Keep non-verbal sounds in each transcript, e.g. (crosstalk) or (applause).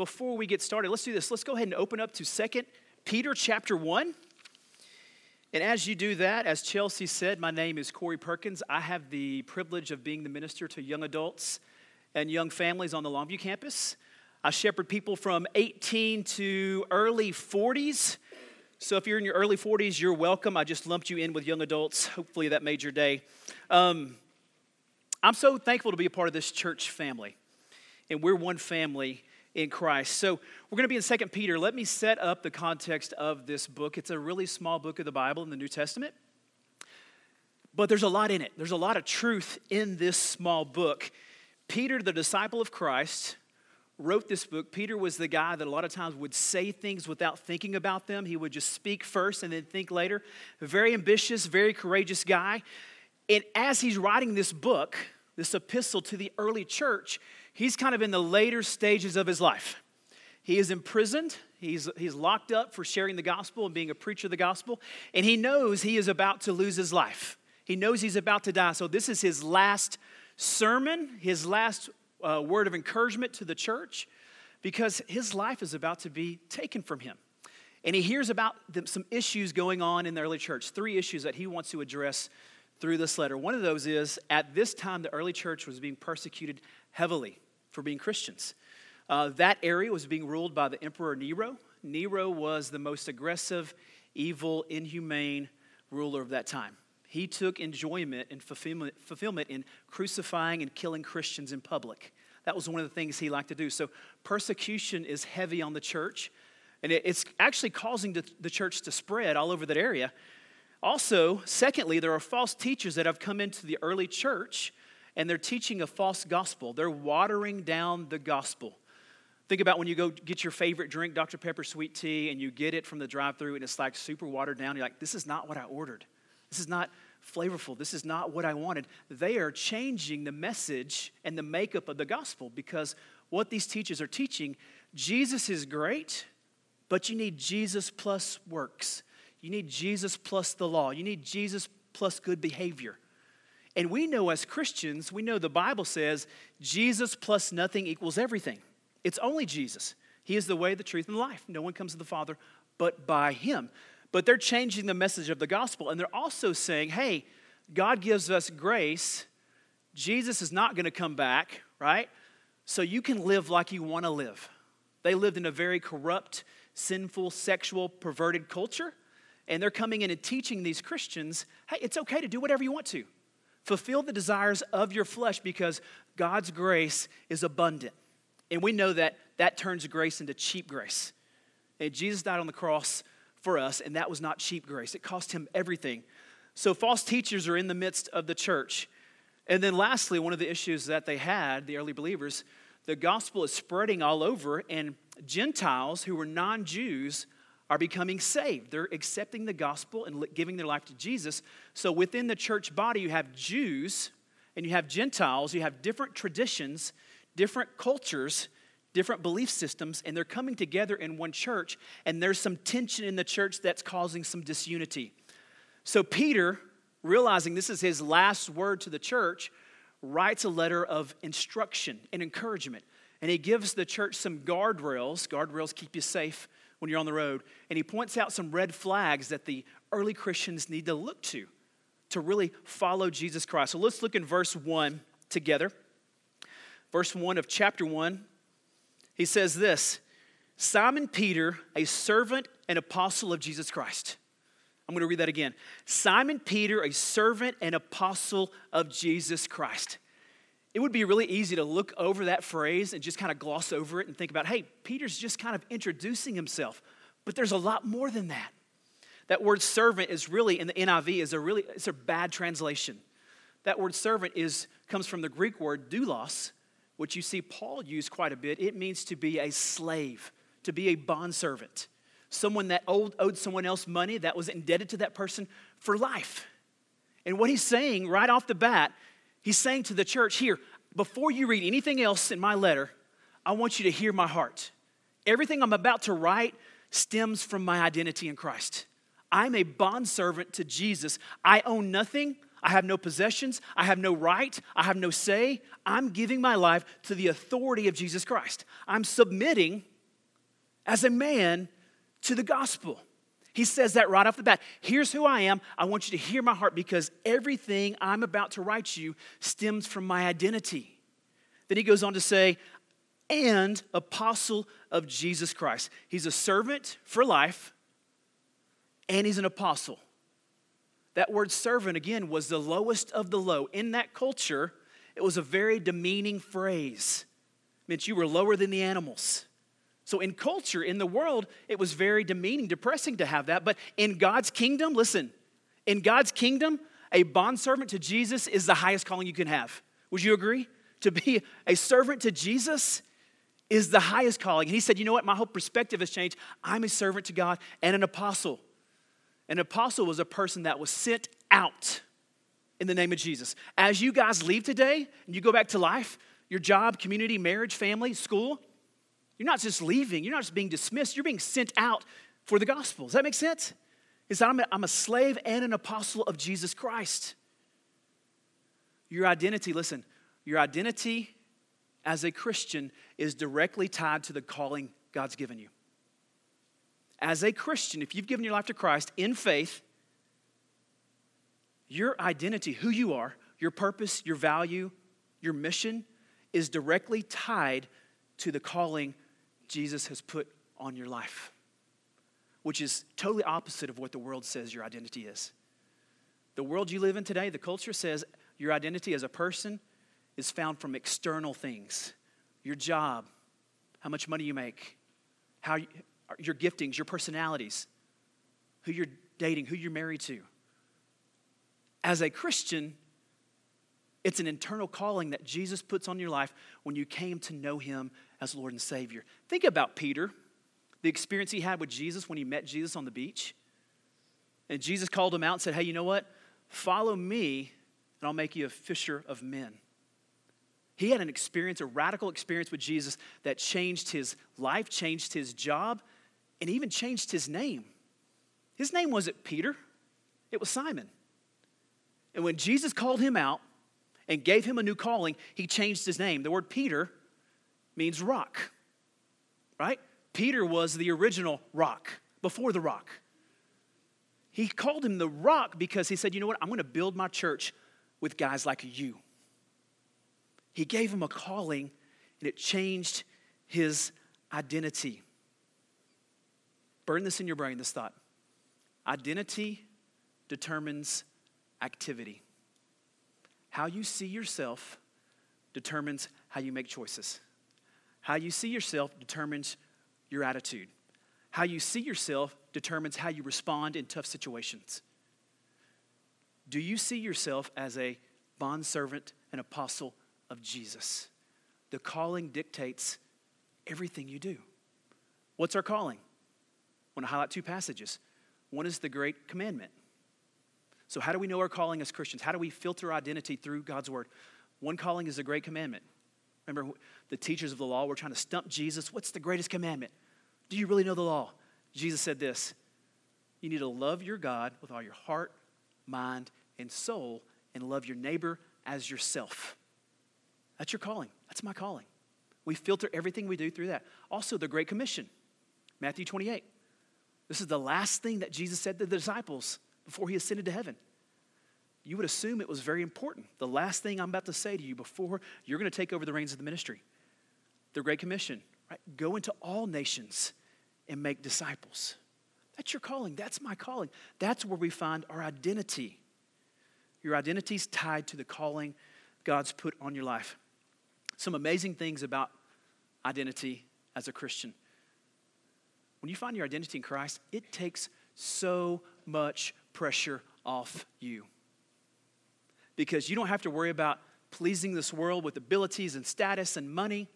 before we get started, let's do this. Let's go ahead and open up to Second Peter chapter 1. And as you do that, as Chelsea said, my name is Cory Perkins. I have the privilege of being the minister to young adults and young families on the Longview campus. I shepherd people from 18 to early 40s. So if you're in your early 40s, you're welcome. I just lumped you in with young adults. Hopefully that made your day. Um, I'm so thankful to be a part of this church family. And we're one family in Christ. So we're going to be in Second Peter. Let me set up the context of this book. It's a really small book of the Bible in the New Testament, but there's a lot in it. There's a lot of truth in this small book. Peter, the disciple of Christ, wrote this book. Peter was the guy that a lot of times would say things without thinking about them. He would just speak first and then think later. A very ambitious, very courageous guy. And as he's writing this book, this epistle to the early church, he's kind of in the later stages of his life. He is imprisoned, he's, he's locked up for sharing the gospel and being a preacher of the gospel, and he knows he is about to lose his life. He knows he's about to die. So, this is his last sermon, his last uh, word of encouragement to the church, because his life is about to be taken from him. And he hears about the, some issues going on in the early church, three issues that he wants to address through this letter. One of those is at this time, the early church was being persecuted heavily for being Christians. Uh, that area was being ruled by the Emperor Nero. Nero was the most aggressive, evil, inhumane ruler of that time. He took enjoyment and fulfillment, fulfillment in crucifying and killing Christians in public. That was one of the things he liked to do. So, persecution is heavy on the church, and it's actually causing the church to spread all over that area. Also, secondly, there are false teachers that have come into the early church and they're teaching a false gospel. They're watering down the gospel. Think about when you go get your favorite drink, Dr. Pepper sweet tea, and you get it from the drive through and it's like super watered down. You're like, this is not what I ordered. This is not flavorful. This is not what I wanted. They are changing the message and the makeup of the gospel because what these teachers are teaching, Jesus is great, but you need Jesus plus works. You need Jesus plus the law. You need Jesus plus good behavior. And we know as Christians, we know the Bible says Jesus plus nothing equals everything. It's only Jesus. He is the way, the truth, and the life. No one comes to the Father but by Him. But they're changing the message of the gospel, and they're also saying, hey, God gives us grace. Jesus is not going to come back, right? So you can live like you want to live. They lived in a very corrupt, sinful, sexual, perverted culture, and they're coming in and teaching these Christians, hey, it's okay to do whatever you want to. Fulfill the desires of your flesh because God's grace is abundant. And we know that that turns grace into cheap grace. And Jesus died on the cross for us, and that was not cheap grace. It cost him everything. So false teachers are in the midst of the church. And then lastly, one of the issues that they had, the early believers, the gospel is spreading all over, and Gentiles who were non Jews are becoming saved. They're accepting the gospel and giving their life to Jesus. So within the church body, you have Jews and you have Gentiles, you have different traditions, different cultures, different belief systems, and they're coming together in one church, and there's some tension in the church that's causing some disunity. So Peter, realizing this is his last word to the church, writes a letter of instruction and encouragement. And he gives the church some guardrails. Guardrails keep you safe when you're on the road. And he points out some red flags that the early Christians need to look to to really follow Jesus Christ. So let's look in verse 1 together. Verse 1 of chapter 1. He says this Simon Peter, a servant and apostle of Jesus Christ. I'm going to read that again. Simon Peter, a servant and apostle of Jesus Christ. It would be really easy to look over that phrase and just kind of gloss over it and think about, hey, Peter's just kind of introducing himself. But there's a lot more than that. That word servant is really, in the NIV, is a really, it's a bad translation. That word servant is, comes from the Greek word doulos, which you see Paul use quite a bit. It means to be a slave, to be a bondservant, someone that owed, owed someone else money that was indebted to that person for life. And what he's saying right off the bat He's saying to the church here, before you read anything else in my letter, I want you to hear my heart. Everything I'm about to write stems from my identity in Christ. I'm a bondservant to Jesus. I own nothing. I have no possessions. I have no right. I have no say. I'm giving my life to the authority of Jesus Christ. I'm submitting as a man to the gospel. He says that right off the bat. Here's who I am. I want you to hear my heart because everything I'm about to write you stems from my identity. Then he goes on to say, and apostle of Jesus Christ. He's a servant for life, and he's an apostle. That word servant, again, was the lowest of the low. In that culture, it was a very demeaning phrase. It meant you were lower than the animals. So, in culture, in the world, it was very demeaning, depressing to have that. But in God's kingdom, listen, in God's kingdom, a bondservant to Jesus is the highest calling you can have. Would you agree? To be a servant to Jesus is the highest calling. And he said, You know what? My whole perspective has changed. I'm a servant to God and an apostle. An apostle was a person that was sent out in the name of Jesus. As you guys leave today and you go back to life, your job, community, marriage, family, school, you're not just leaving, you're not just being dismissed, you're being sent out for the gospel. Does that make sense? Is that I'm a, I'm a slave and an apostle of Jesus Christ. Your identity, listen, your identity as a Christian is directly tied to the calling God's given you. As a Christian, if you've given your life to Christ in faith, your identity, who you are, your purpose, your value, your mission is directly tied to the calling Jesus has put on your life, which is totally opposite of what the world says your identity is. The world you live in today, the culture says your identity as a person is found from external things your job, how much money you make, how you, your giftings, your personalities, who you're dating, who you're married to. As a Christian, it's an internal calling that Jesus puts on your life when you came to know him as Lord and Savior. Think about Peter, the experience he had with Jesus when he met Jesus on the beach. And Jesus called him out and said, Hey, you know what? Follow me, and I'll make you a fisher of men. He had an experience, a radical experience with Jesus that changed his life, changed his job, and even changed his name. His name wasn't Peter, it was Simon. And when Jesus called him out and gave him a new calling, he changed his name. The word Peter means rock, right? Peter was the original rock before the rock. He called him the rock because he said, You know what? I'm going to build my church with guys like you. He gave him a calling and it changed his identity. Burn this in your brain, this thought. Identity determines activity. How you see yourself determines how you make choices. How you see yourself determines your attitude. How you see yourself determines how you respond in tough situations. Do you see yourself as a bondservant and apostle of Jesus? The calling dictates everything you do. What's our calling? I want to highlight two passages. One is the Great Commandment. So, how do we know our calling as Christians? How do we filter identity through God's Word? One calling is the Great Commandment. Remember, the teachers of the law were trying to stump Jesus. What's the greatest commandment? Do you really know the law? Jesus said this You need to love your God with all your heart, mind, and soul, and love your neighbor as yourself. That's your calling. That's my calling. We filter everything we do through that. Also, the Great Commission, Matthew 28. This is the last thing that Jesus said to the disciples before he ascended to heaven you would assume it was very important. The last thing I'm about to say to you before you're going to take over the reins of the ministry, the Great Commission, right? Go into all nations and make disciples. That's your calling. That's my calling. That's where we find our identity. Your identity is tied to the calling God's put on your life. Some amazing things about identity as a Christian. When you find your identity in Christ, it takes so much pressure off you because you don't have to worry about pleasing this world with abilities and status and money.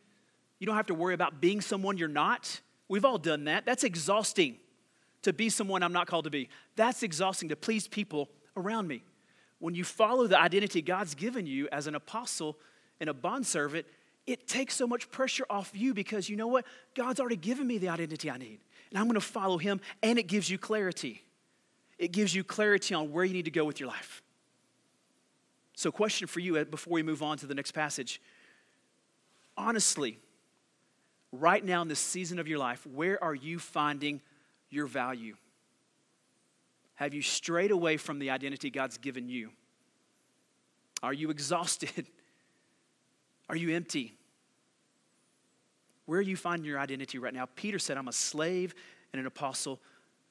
You don't have to worry about being someone you're not. We've all done that. That's exhausting to be someone I'm not called to be. That's exhausting to please people around me. When you follow the identity God's given you as an apostle and a bondservant, it takes so much pressure off you because you know what? God's already given me the identity I need. And I'm going to follow him, and it gives you clarity. It gives you clarity on where you need to go with your life. So, question for you uh, before we move on to the next passage. Honestly, right now in this season of your life, where are you finding your value? Have you strayed away from the identity God's given you? Are you exhausted? (laughs) Are you empty? Where are you finding your identity right now? Peter said, I'm a slave and an apostle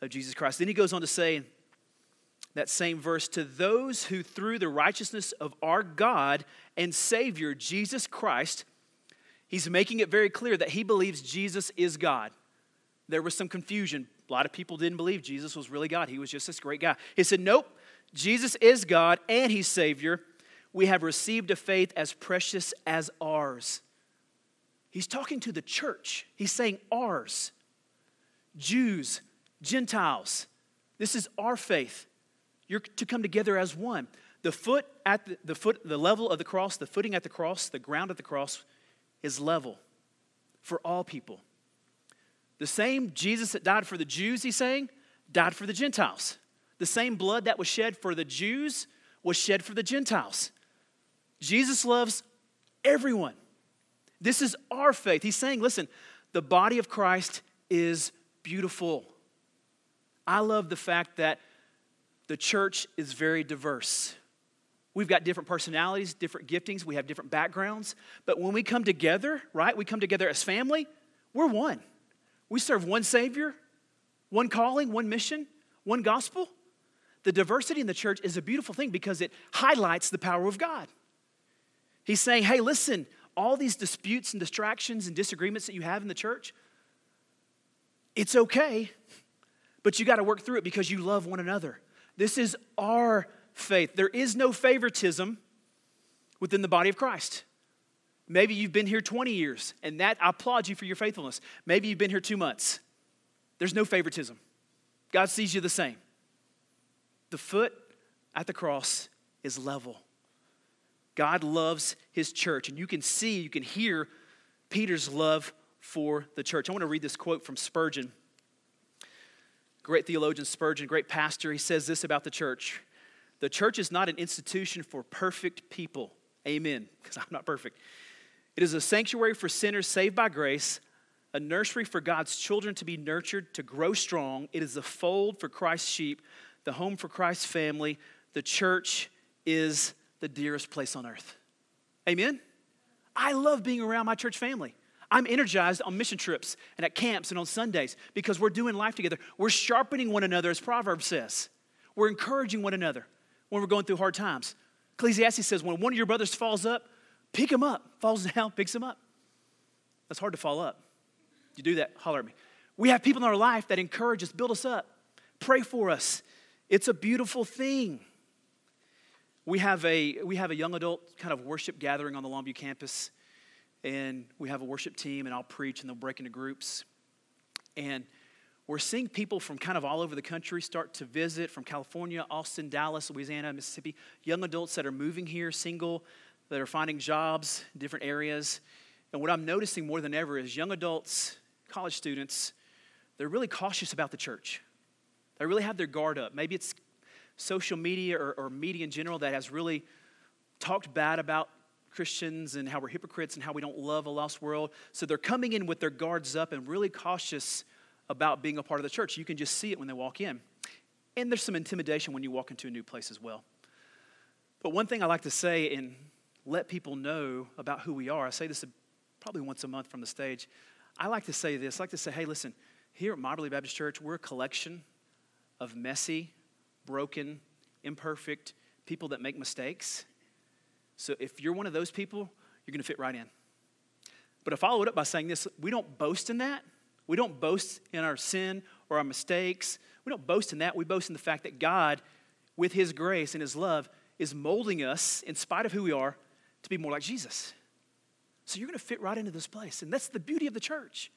of Jesus Christ. Then he goes on to say, that same verse, to those who through the righteousness of our God and Savior, Jesus Christ, he's making it very clear that he believes Jesus is God. There was some confusion. A lot of people didn't believe Jesus was really God. He was just this great guy. He said, Nope, Jesus is God and he's Savior. We have received a faith as precious as ours. He's talking to the church. He's saying ours. Jews, Gentiles. This is our faith. You're to come together as one. The foot at the, the foot, the level of the cross, the footing at the cross, the ground at the cross is level for all people. The same Jesus that died for the Jews, he's saying, died for the Gentiles. The same blood that was shed for the Jews was shed for the Gentiles. Jesus loves everyone. This is our faith. He's saying, listen, the body of Christ is beautiful. I love the fact that the church is very diverse. We've got different personalities, different giftings, we have different backgrounds. But when we come together, right, we come together as family, we're one. We serve one Savior, one calling, one mission, one gospel. The diversity in the church is a beautiful thing because it highlights the power of God. He's saying, hey, listen, all these disputes and distractions and disagreements that you have in the church, it's okay, but you got to work through it because you love one another. This is our faith. There is no favoritism within the body of Christ. Maybe you've been here 20 years, and that I applaud you for your faithfulness. Maybe you've been here two months. There's no favoritism. God sees you the same. The foot at the cross is level. God loves his church, and you can see, you can hear Peter's love for the church. I want to read this quote from Spurgeon. Great theologian Spurgeon, great pastor, he says this about the church The church is not an institution for perfect people. Amen, because I'm not perfect. It is a sanctuary for sinners saved by grace, a nursery for God's children to be nurtured, to grow strong. It is a fold for Christ's sheep, the home for Christ's family. The church is the dearest place on earth. Amen? I love being around my church family. I'm energized on mission trips and at camps and on Sundays because we're doing life together. We're sharpening one another, as Proverbs says. We're encouraging one another when we're going through hard times. Ecclesiastes says, when one of your brothers falls up, pick him up. Falls down, (laughs) picks him up. That's hard to fall up. You do that, holler at me. We have people in our life that encourage us, build us up, pray for us. It's a beautiful thing. We have a, we have a young adult kind of worship gathering on the Longview campus and we have a worship team, and I'll preach, and they'll break into groups. And we're seeing people from kind of all over the country start to visit from California, Austin, Dallas, Louisiana, Mississippi, young adults that are moving here, single, that are finding jobs in different areas. And what I'm noticing more than ever is young adults, college students, they're really cautious about the church. They really have their guard up. Maybe it's social media or, or media in general that has really talked bad about Christians and how we're hypocrites and how we don't love a lost world. So they're coming in with their guards up and really cautious about being a part of the church. You can just see it when they walk in. And there's some intimidation when you walk into a new place as well. But one thing I like to say and let people know about who we are, I say this probably once a month from the stage. I like to say this I like to say, hey, listen, here at Mobberly Baptist Church, we're a collection of messy, broken, imperfect people that make mistakes. So if you're one of those people, you're going to fit right in. But I follow it up by saying this we don't boast in that. We don't boast in our sin or our mistakes. We don't boast in that. We boast in the fact that God, with His grace and His love, is molding us, in spite of who we are, to be more like Jesus. So you're going to fit right into this place. And that's the beauty of the church.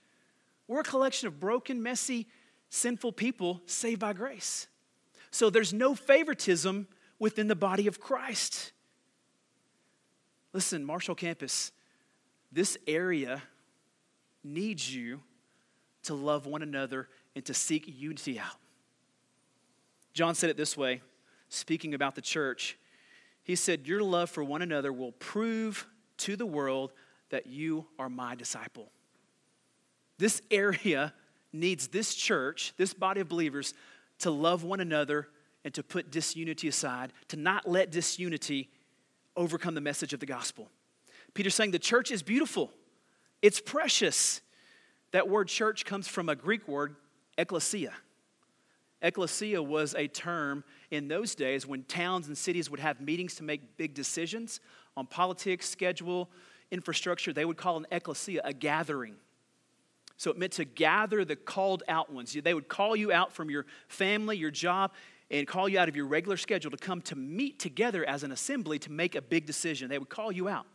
We're a collection of broken, messy, sinful people saved by grace. So there's no favoritism within the body of Christ. Listen, Marshall Campus, this area needs you to love one another and to seek unity out. John said it this way, speaking about the church. He said, Your love for one another will prove to the world that you are my disciple. This area needs this church, this body of believers, to love one another and to put disunity aside, to not let disunity overcome the message of the gospel. Peter's saying the church is beautiful, it's precious. That word church comes from a Greek word, ecclesia. Ecclesia was a term in those days when towns and cities would have meetings to make big decisions on politics, schedule, infrastructure. They would call an ecclesia a gathering. So it meant to gather the called out ones. They would call you out from your family, your job, and call you out of your regular schedule to come to meet together as an assembly to make a big decision. They would call you out.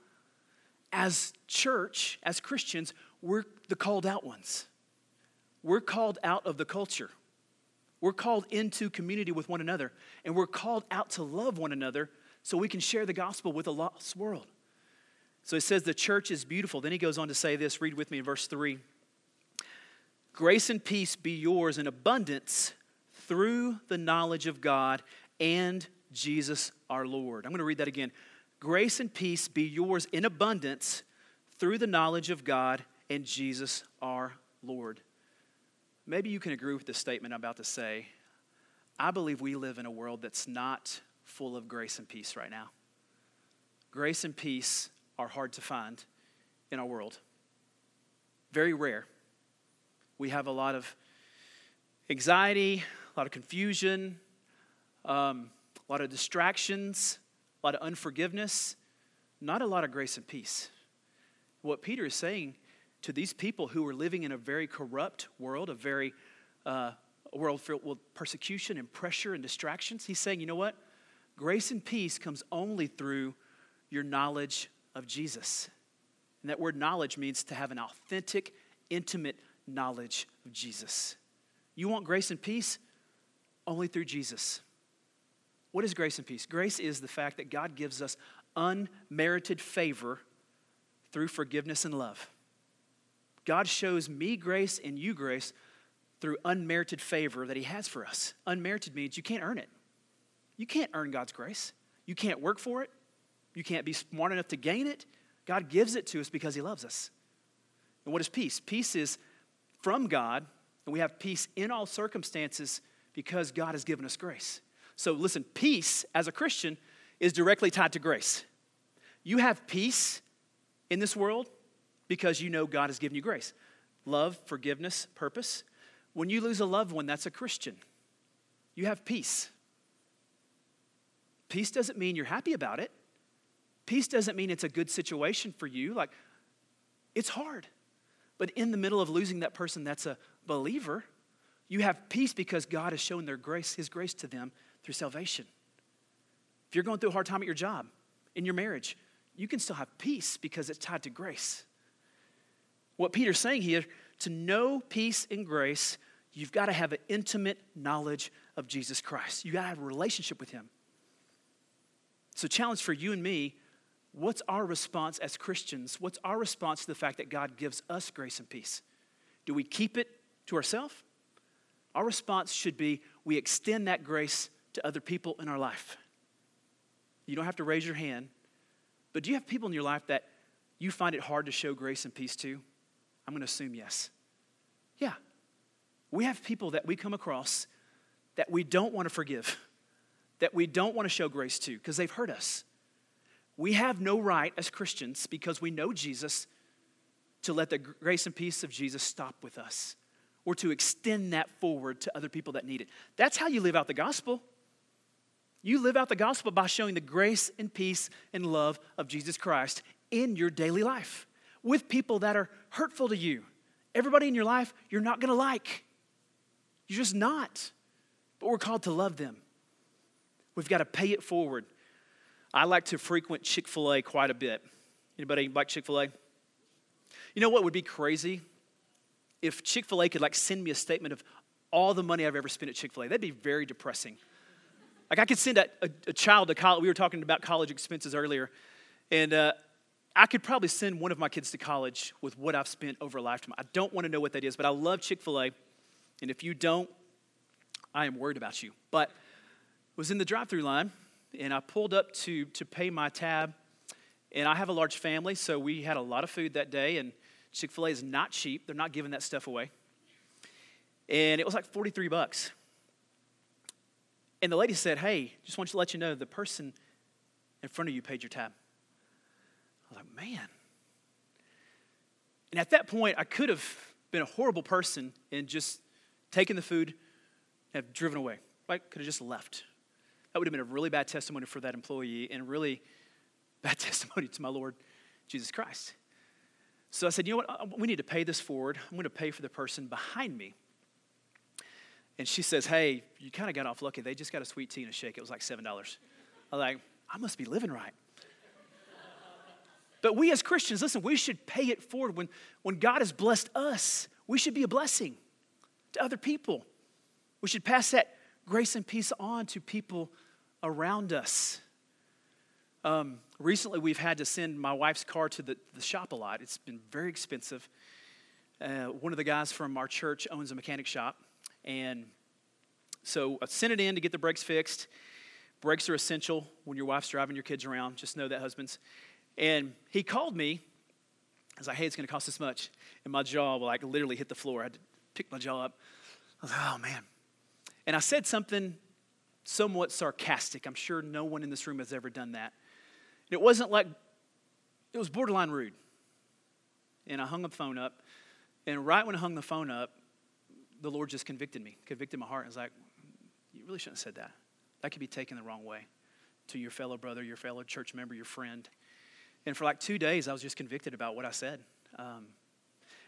As church, as Christians, we're the called out ones. We're called out of the culture. We're called into community with one another, and we're called out to love one another so we can share the gospel with a lost world. So he says the church is beautiful. Then he goes on to say this read with me in verse 3 Grace and peace be yours in abundance through the knowledge of God and Jesus our Lord. I'm going to read that again. Grace and peace be yours in abundance through the knowledge of God and Jesus our Lord. Maybe you can agree with the statement I'm about to say. I believe we live in a world that's not full of grace and peace right now. Grace and peace are hard to find in our world, very rare. We have a lot of anxiety, a lot of confusion, um, a lot of distractions, a lot of unforgiveness, not a lot of grace and peace. What Peter is saying to these people who were living in a very corrupt world, a very uh, world filled with persecution and pressure and distractions, he's saying, you know what? Grace and peace comes only through your knowledge of Jesus. And that word knowledge means to have an authentic, intimate knowledge of Jesus. You want grace and peace? Only through Jesus. What is grace and peace? Grace is the fact that God gives us unmerited favor through forgiveness and love. God shows me grace and you grace through unmerited favor that He has for us. Unmerited means you can't earn it. You can't earn God's grace. You can't work for it. You can't be smart enough to gain it. God gives it to us because He loves us. And what is peace? Peace is from God, and we have peace in all circumstances because God has given us grace. So listen, peace as a Christian is directly tied to grace. You have peace in this world because you know God has given you grace. Love, forgiveness, purpose. When you lose a loved one, that's a Christian. You have peace. Peace doesn't mean you're happy about it. Peace doesn't mean it's a good situation for you. Like, it's hard. But in the middle of losing that person that's a believer, you have peace because God has shown their grace, His grace to them through salvation. If you're going through a hard time at your job, in your marriage, you can still have peace because it's tied to grace. What Peter's saying here to know peace and grace, you've got to have an intimate knowledge of Jesus Christ. You got to have a relationship with Him. So, challenge for you and me what's our response as Christians? What's our response to the fact that God gives us grace and peace? Do we keep it to ourselves? Our response should be we extend that grace to other people in our life. You don't have to raise your hand, but do you have people in your life that you find it hard to show grace and peace to? I'm going to assume yes. Yeah. We have people that we come across that we don't want to forgive that we don't want to show grace to because they've hurt us. We have no right as Christians, because we know Jesus, to let the grace and peace of Jesus stop with us or to extend that forward to other people that need it. That's how you live out the gospel. You live out the gospel by showing the grace and peace and love of Jesus Christ in your daily life with people that are hurtful to you. Everybody in your life, you're not gonna like. You're just not. But we're called to love them. We've got to pay it forward. I like to frequent Chick fil A quite a bit. Anybody like Chick fil A? You know what would be crazy? If Chick fil A could like send me a statement of all the money I've ever spent at Chick fil A, that'd be very depressing. Like I could send a, a, a child to college. We were talking about college expenses earlier. And uh, I could probably send one of my kids to college with what I've spent over a lifetime. I don't want to know what that is, but I love Chick fil A. And if you don't, I am worried about you. But was in the drive-through line, and I pulled up to to pay my tab. And I have a large family, so we had a lot of food that day. And Chick fil A is not cheap, they're not giving that stuff away. And it was like 43 bucks. And the lady said, Hey, just want to let you know the person in front of you paid your tab. I was like, Man. And at that point, I could have been a horrible person and just taken the food and have driven away. Right? Could have just left. That would have been a really bad testimony for that employee and really bad (laughs) testimony to my Lord Jesus Christ. So I said, you know what? Uh, we need to pay this forward. I'm going to pay for the person behind me. And she says, hey, you kind of got off lucky. They just got a sweet tea and a shake. It was like $7. I was like, I must be living right. But we as Christians, listen, we should pay it forward. When, when God has blessed us, we should be a blessing to other people. We should pass that grace and peace on to people around us. Um, recently, we've had to send my wife's car to the, the shop a lot. It's been very expensive. Uh, one of the guys from our church owns a mechanic shop. And so I sent it in to get the brakes fixed. Brakes are essential when your wife's driving your kids around. Just know that, husbands. And he called me. I was like, hey, it's going to cost this much. And my jaw, like, literally hit the floor. I had to pick my jaw up. I was like, oh, man. And I said something somewhat sarcastic. I'm sure no one in this room has ever done that. It wasn't like, it was borderline rude. And I hung the phone up. And right when I hung the phone up, the Lord just convicted me, convicted my heart. I was like, you really shouldn't have said that. That could be taken the wrong way to your fellow brother, your fellow church member, your friend. And for like two days, I was just convicted about what I said. Um,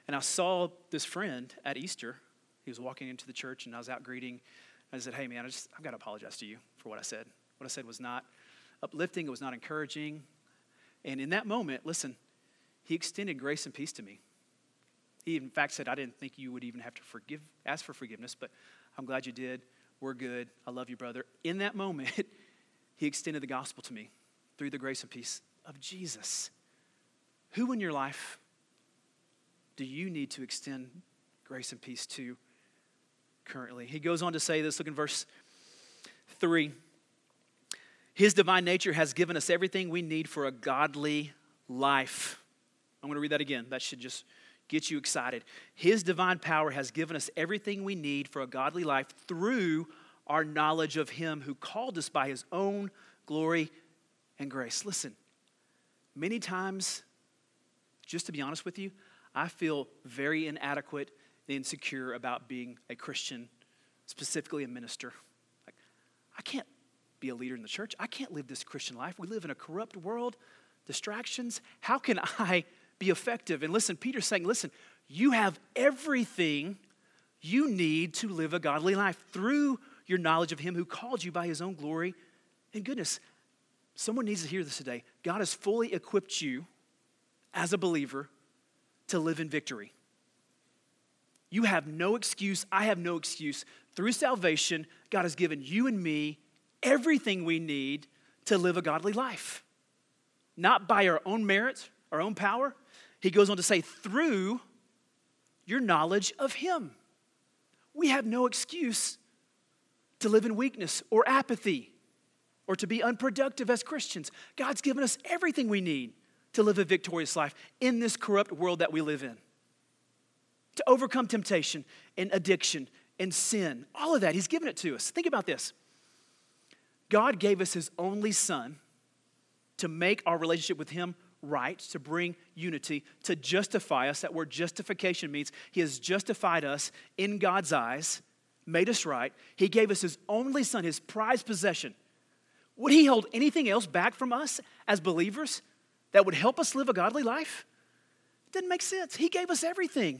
and I saw this friend at Easter. He was walking into the church, and I was out greeting. I said, Hey, man, I just, I've got to apologize to you for what I said. What I said was not uplifting, it was not encouraging. And in that moment, listen, he extended grace and peace to me. He, in fact, said, I didn't think you would even have to forgive, ask for forgiveness, but I'm glad you did. We're good. I love you, brother. In that moment, (laughs) he extended the gospel to me through the grace and peace of Jesus. Who in your life do you need to extend grace and peace to currently? He goes on to say this, look in verse 3. His divine nature has given us everything we need for a godly life. I'm going to read that again. That should just get you excited. His divine power has given us everything we need for a godly life through our knowledge of Him who called us by His own glory and grace. Listen, many times, just to be honest with you, I feel very inadequate and insecure about being a Christian, specifically a minister. Like, I can't be a leader in the church. I can't live this Christian life. We live in a corrupt world, distractions. How can (laughs) I be effective? And listen, Peter's saying, listen, you have everything you need to live a godly life through your knowledge of Him who called you by His own glory and goodness. Someone needs to hear this today. God has fully equipped you as a believer to live in victory. You have no excuse. I have no excuse. Through salvation, God has given you and me everything we need to live a godly life. Not by our own merits, our own power. He goes on to say, through your knowledge of Him. We have no excuse to live in weakness or apathy or to be unproductive as Christians. God's given us everything we need to live a victorious life in this corrupt world that we live in. To overcome temptation and addiction and sin, all of that, He's given it to us. Think about this God gave us His only Son to make our relationship with Him right, to bring unity, to justify us. That word justification means He has justified us in God's eyes, made us right. He gave us His only Son, His prized possession. Would He hold anything else back from us as believers that would help us live a godly life? It didn't make sense. He gave us everything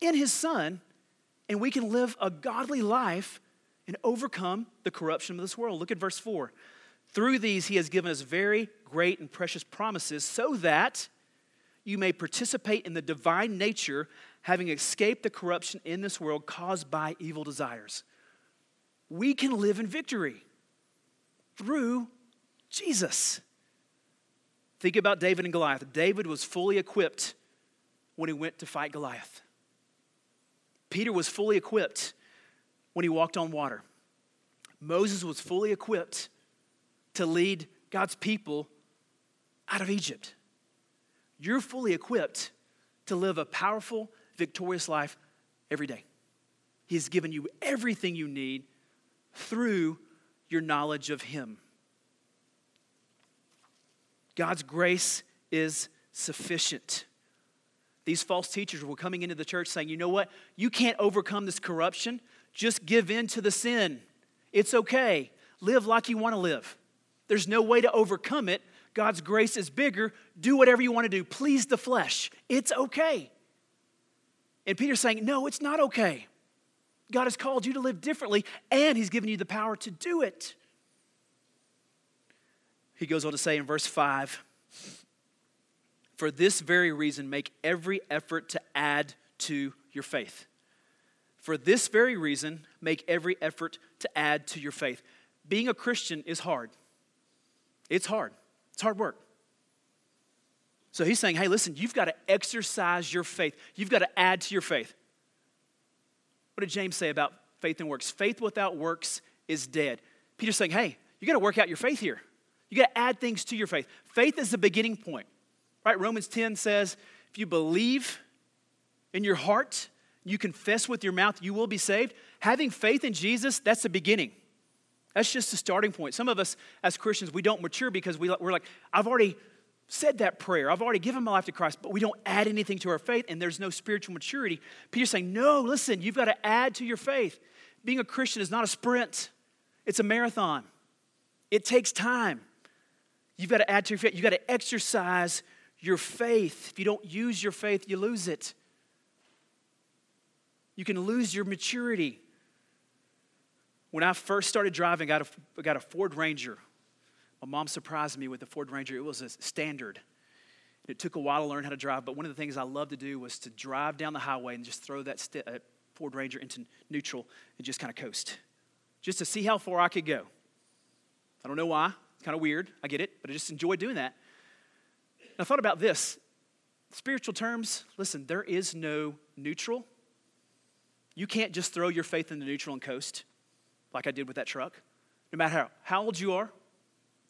in His Son, and we can live a godly life and overcome the corruption of this world. Look at verse 4. Through these, he has given us very great and precious promises so that you may participate in the divine nature, having escaped the corruption in this world caused by evil desires. We can live in victory through Jesus. Think about David and Goliath. David was fully equipped when he went to fight Goliath. Peter was fully equipped when he walked on water. Moses was fully equipped to lead God's people out of Egypt. You're fully equipped to live a powerful, victorious life every day. He's given you everything you need through your knowledge of Him. God's grace is sufficient. These false teachers were coming into the church saying, you know what? You can't overcome this corruption. Just give in to the sin. It's okay. Live like you want to live. There's no way to overcome it. God's grace is bigger. Do whatever you want to do. Please the flesh. It's okay. And Peter's saying, no, it's not okay. God has called you to live differently, and He's given you the power to do it. He goes on to say in verse 5 For this very reason, make every effort to add to your faith. For this very reason, make every effort to add to your faith. Being a Christian is hard. It's hard. It's hard work. So he's saying, hey, listen, you've got to exercise your faith. You've got to add to your faith. What did James say about faith and works? Faith without works is dead. Peter's saying, hey, you got to work out your faith here. You got to add things to your faith. Faith is the beginning point, right? Romans 10 says, if you believe in your heart, you confess with your mouth, you will be saved. Having faith in Jesus, that's the beginning. That's just the starting point. Some of us as Christians, we don't mature because we, we're like, I've already said that prayer. I've already given my life to Christ, but we don't add anything to our faith and there's no spiritual maturity. Peter's saying, No, listen, you've got to add to your faith. Being a Christian is not a sprint, it's a marathon. It takes time. You've got to add to your faith. You've got to exercise your faith. If you don't use your faith, you lose it. You can lose your maturity. When I first started driving, I got a, I got a Ford Ranger. My mom surprised me with the Ford Ranger. It was a standard. It took a while to learn how to drive, but one of the things I loved to do was to drive down the highway and just throw that st- uh, Ford Ranger into neutral and just kind of coast, just to see how far I could go. I don't know why. It's kind of weird. I get it, but I just enjoy doing that. And I thought about this. Spiritual terms, listen, there is no neutral. You can't just throw your faith in the neutral and coast like I did with that truck. No matter how, how old you are,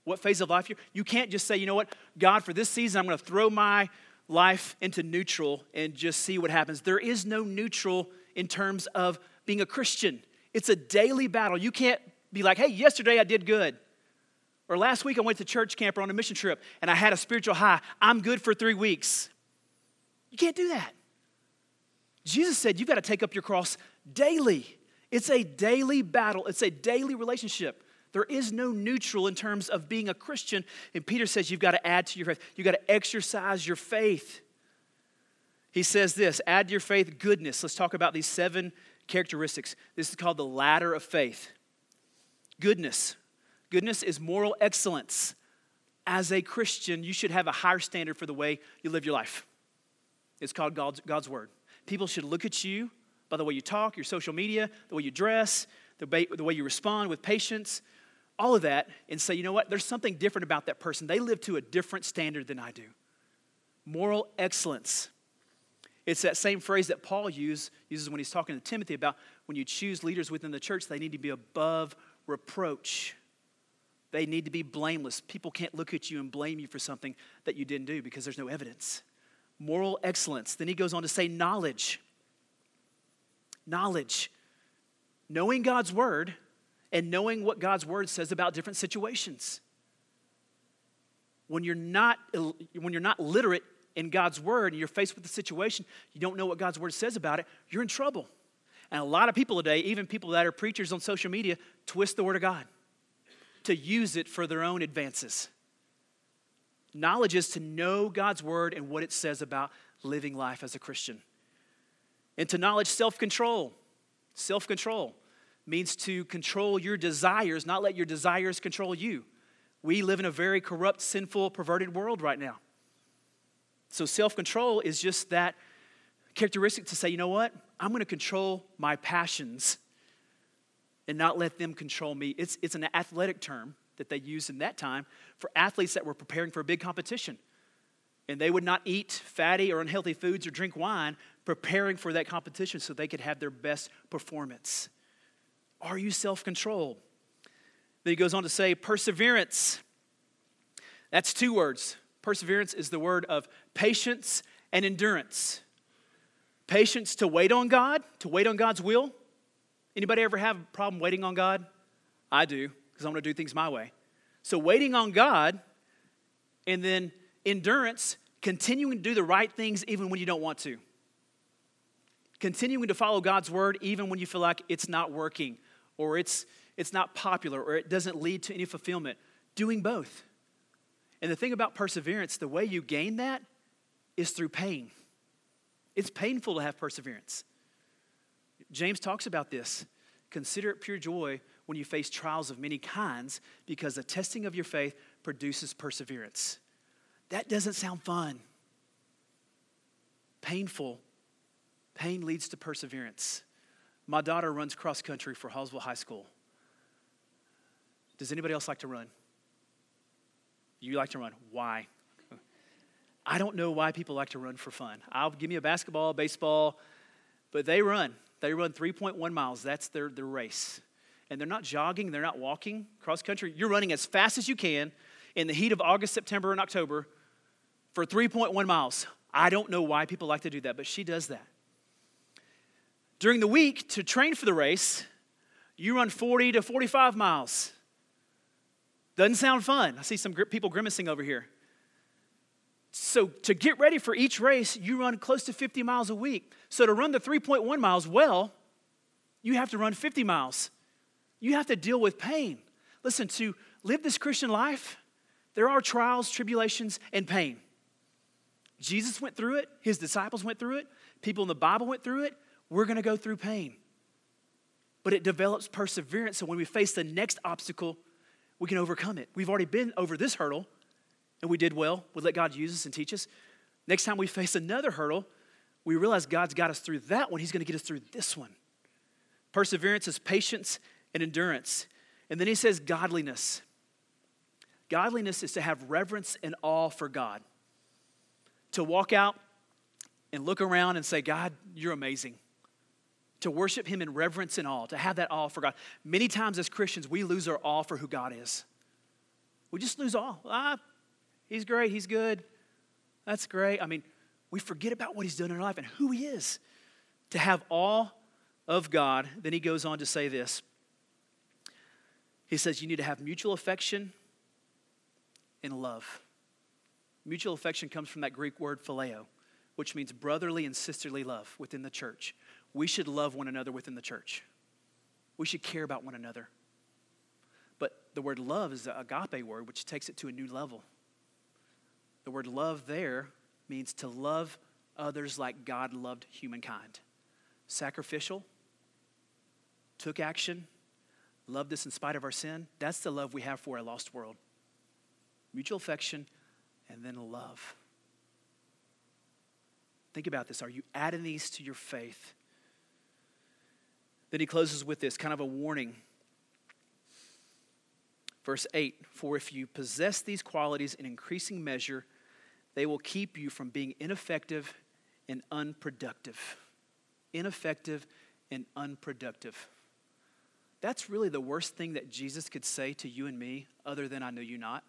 what phase of life you're, you can't just say, you know what, God, for this season, I'm going to throw my life into neutral and just see what happens. There is no neutral in terms of being a Christian. It's a daily battle. You can't be like, hey, yesterday I did good. Or last week I went to church camp or on a mission trip and I had a spiritual high. I'm good for three weeks. You can't do that. Jesus said you've got to take up your cross daily. It's a daily battle, it's a daily relationship. There is no neutral in terms of being a Christian. And Peter says you've got to add to your faith, you've got to exercise your faith. He says this add to your faith goodness. Let's talk about these seven characteristics. This is called the ladder of faith. Goodness. Goodness is moral excellence. As a Christian, you should have a higher standard for the way you live your life. It's called God's, God's Word. People should look at you by the way you talk, your social media, the way you dress, the way, the way you respond with patience, all of that, and say, you know what, there's something different about that person. They live to a different standard than I do. Moral excellence. It's that same phrase that Paul use, uses when he's talking to Timothy about when you choose leaders within the church, they need to be above reproach. They need to be blameless. People can't look at you and blame you for something that you didn't do because there's no evidence. Moral excellence. Then he goes on to say knowledge. Knowledge. Knowing God's word and knowing what God's word says about different situations. When you're not, when you're not literate in God's word and you're faced with a situation, you don't know what God's word says about it, you're in trouble. And a lot of people today, even people that are preachers on social media, twist the word of God to use it for their own advances. Knowledge is to know God's word and what it says about living life as a Christian. And to knowledge self control. Self control means to control your desires, not let your desires control you. We live in a very corrupt, sinful, perverted world right now. So self control is just that characteristic to say, you know what? I'm going to control my passions and not let them control me. It's, it's an athletic term that they used in that time for athletes that were preparing for a big competition. And they would not eat fatty or unhealthy foods or drink wine, preparing for that competition so they could have their best performance. Are you self controlled? Then he goes on to say, perseverance. That's two words. Perseverance is the word of patience and endurance. Patience to wait on God, to wait on God's will. Anybody ever have a problem waiting on God? I do, because I want to do things my way. So waiting on God, and then endurance, continuing to do the right things even when you don't want to. Continuing to follow God's word even when you feel like it's not working or it's, it's not popular or it doesn't lead to any fulfillment. Doing both. And the thing about perseverance, the way you gain that is through pain. It's painful to have perseverance. James talks about this. Consider it pure joy when you face trials of many kinds because the testing of your faith produces perseverance. That doesn't sound fun. Painful. Pain leads to perseverance. My daughter runs cross country for Hallsville High School. Does anybody else like to run? You like to run. Why? (laughs) I don't know why people like to run for fun. I'll give me a basketball, baseball, but they run. They run 3.1 miles. That's their, their race. And they're not jogging, they're not walking cross country. You're running as fast as you can in the heat of August, September, and October for 3.1 miles. I don't know why people like to do that, but she does that. During the week, to train for the race, you run 40 to 45 miles. Doesn't sound fun. I see some people grimacing over here. So, to get ready for each race, you run close to 50 miles a week. So, to run the 3.1 miles well, you have to run 50 miles. You have to deal with pain. Listen, to live this Christian life, there are trials, tribulations, and pain. Jesus went through it, his disciples went through it, people in the Bible went through it. We're going to go through pain. But it develops perseverance. So when we face the next obstacle, we can overcome it. We've already been over this hurdle, and we did well. We let God use us and teach us. Next time we face another hurdle, we realize God's got us through that one. He's going to get us through this one. Perseverance is patience and endurance. And then he says godliness. Godliness is to have reverence and awe for God. To walk out and look around and say, God, you're amazing. To worship Him in reverence and awe, to have that awe for God. Many times as Christians, we lose our awe for who God is. We just lose awe. Ah, He's great, He's good. That's great. I mean, we forget about what He's done in our life and who He is. To have awe of God, then He goes on to say this. He says, You need to have mutual affection and love. Mutual affection comes from that Greek word phileo, which means brotherly and sisterly love within the church. We should love one another within the church. We should care about one another. But the word love is the agape word, which takes it to a new level. The word love there means to love others like God loved humankind. Sacrificial, took action, loved us in spite of our sin. That's the love we have for a lost world. Mutual affection and then love. Think about this. Are you adding these to your faith? Then he closes with this kind of a warning. Verse 8 For if you possess these qualities in increasing measure, they will keep you from being ineffective and unproductive. Ineffective and unproductive. That's really the worst thing that Jesus could say to you and me, other than I know you not.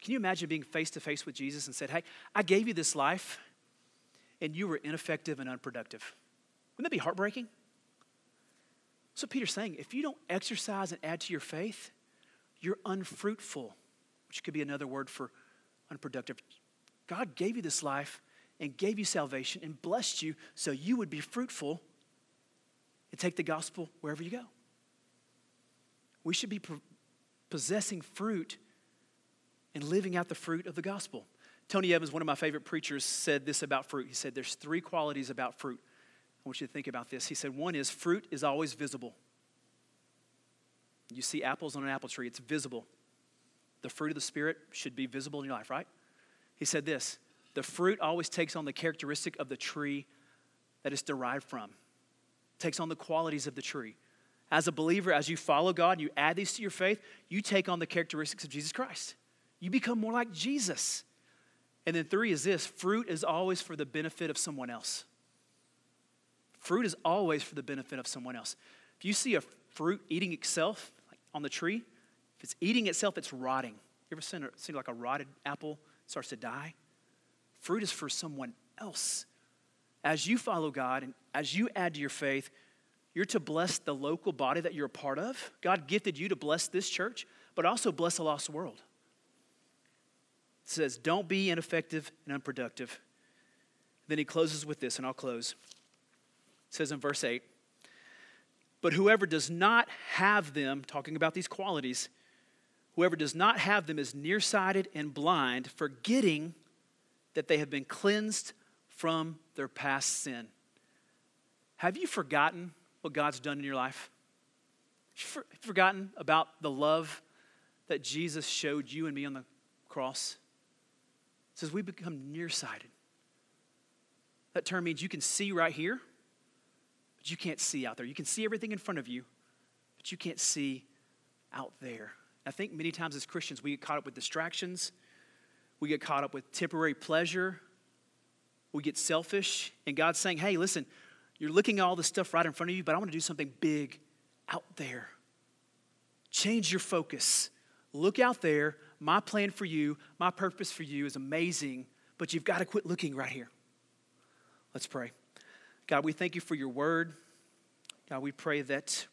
Can you imagine being face to face with Jesus and said, Hey, I gave you this life, and you were ineffective and unproductive? Wouldn't that be heartbreaking? So Peter's saying, if you don't exercise and add to your faith, you're unfruitful, which could be another word for unproductive. God gave you this life and gave you salvation and blessed you so you would be fruitful and take the gospel wherever you go. We should be possessing fruit and living out the fruit of the gospel. Tony Evans, one of my favorite preachers, said this about fruit. He said, There's three qualities about fruit. I want you to think about this. He said, One is fruit is always visible. You see apples on an apple tree, it's visible. The fruit of the Spirit should be visible in your life, right? He said this the fruit always takes on the characteristic of the tree that it's derived from, takes on the qualities of the tree. As a believer, as you follow God, you add these to your faith, you take on the characteristics of Jesus Christ. You become more like Jesus. And then three is this fruit is always for the benefit of someone else. Fruit is always for the benefit of someone else. If you see a fruit eating itself like on the tree, if it's eating itself, it's rotting. You ever seen, a, seen like a rotted apple starts to die? Fruit is for someone else. As you follow God and as you add to your faith, you're to bless the local body that you're a part of. God gifted you to bless this church, but also bless a lost world. It says, Don't be ineffective and unproductive. Then he closes with this, and I'll close. It says in verse 8, But whoever does not have them, talking about these qualities, whoever does not have them is nearsighted and blind, forgetting that they have been cleansed from their past sin. Have you forgotten what God's done in your life? Have you forgotten about the love that Jesus showed you and me on the cross? It says we become nearsighted. That term means you can see right here, but you can't see out there. You can see everything in front of you, but you can't see out there. I think many times as Christians, we get caught up with distractions, we get caught up with temporary pleasure, we get selfish, and God's saying, hey, listen, you're looking at all this stuff right in front of you, but I want to do something big out there. Change your focus. Look out there. My plan for you, my purpose for you is amazing, but you've got to quit looking right here. Let's pray. God, we thank you for your word. God, we pray that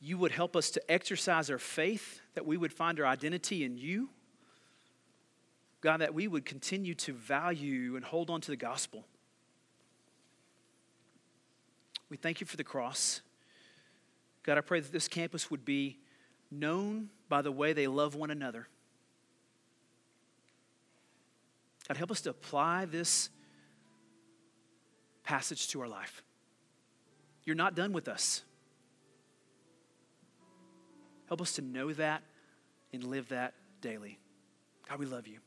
you would help us to exercise our faith, that we would find our identity in you. God, that we would continue to value and hold on to the gospel. We thank you for the cross. God, I pray that this campus would be known by the way they love one another. God, help us to apply this passage to our life. You're not done with us. Help us to know that and live that daily. God, we love you.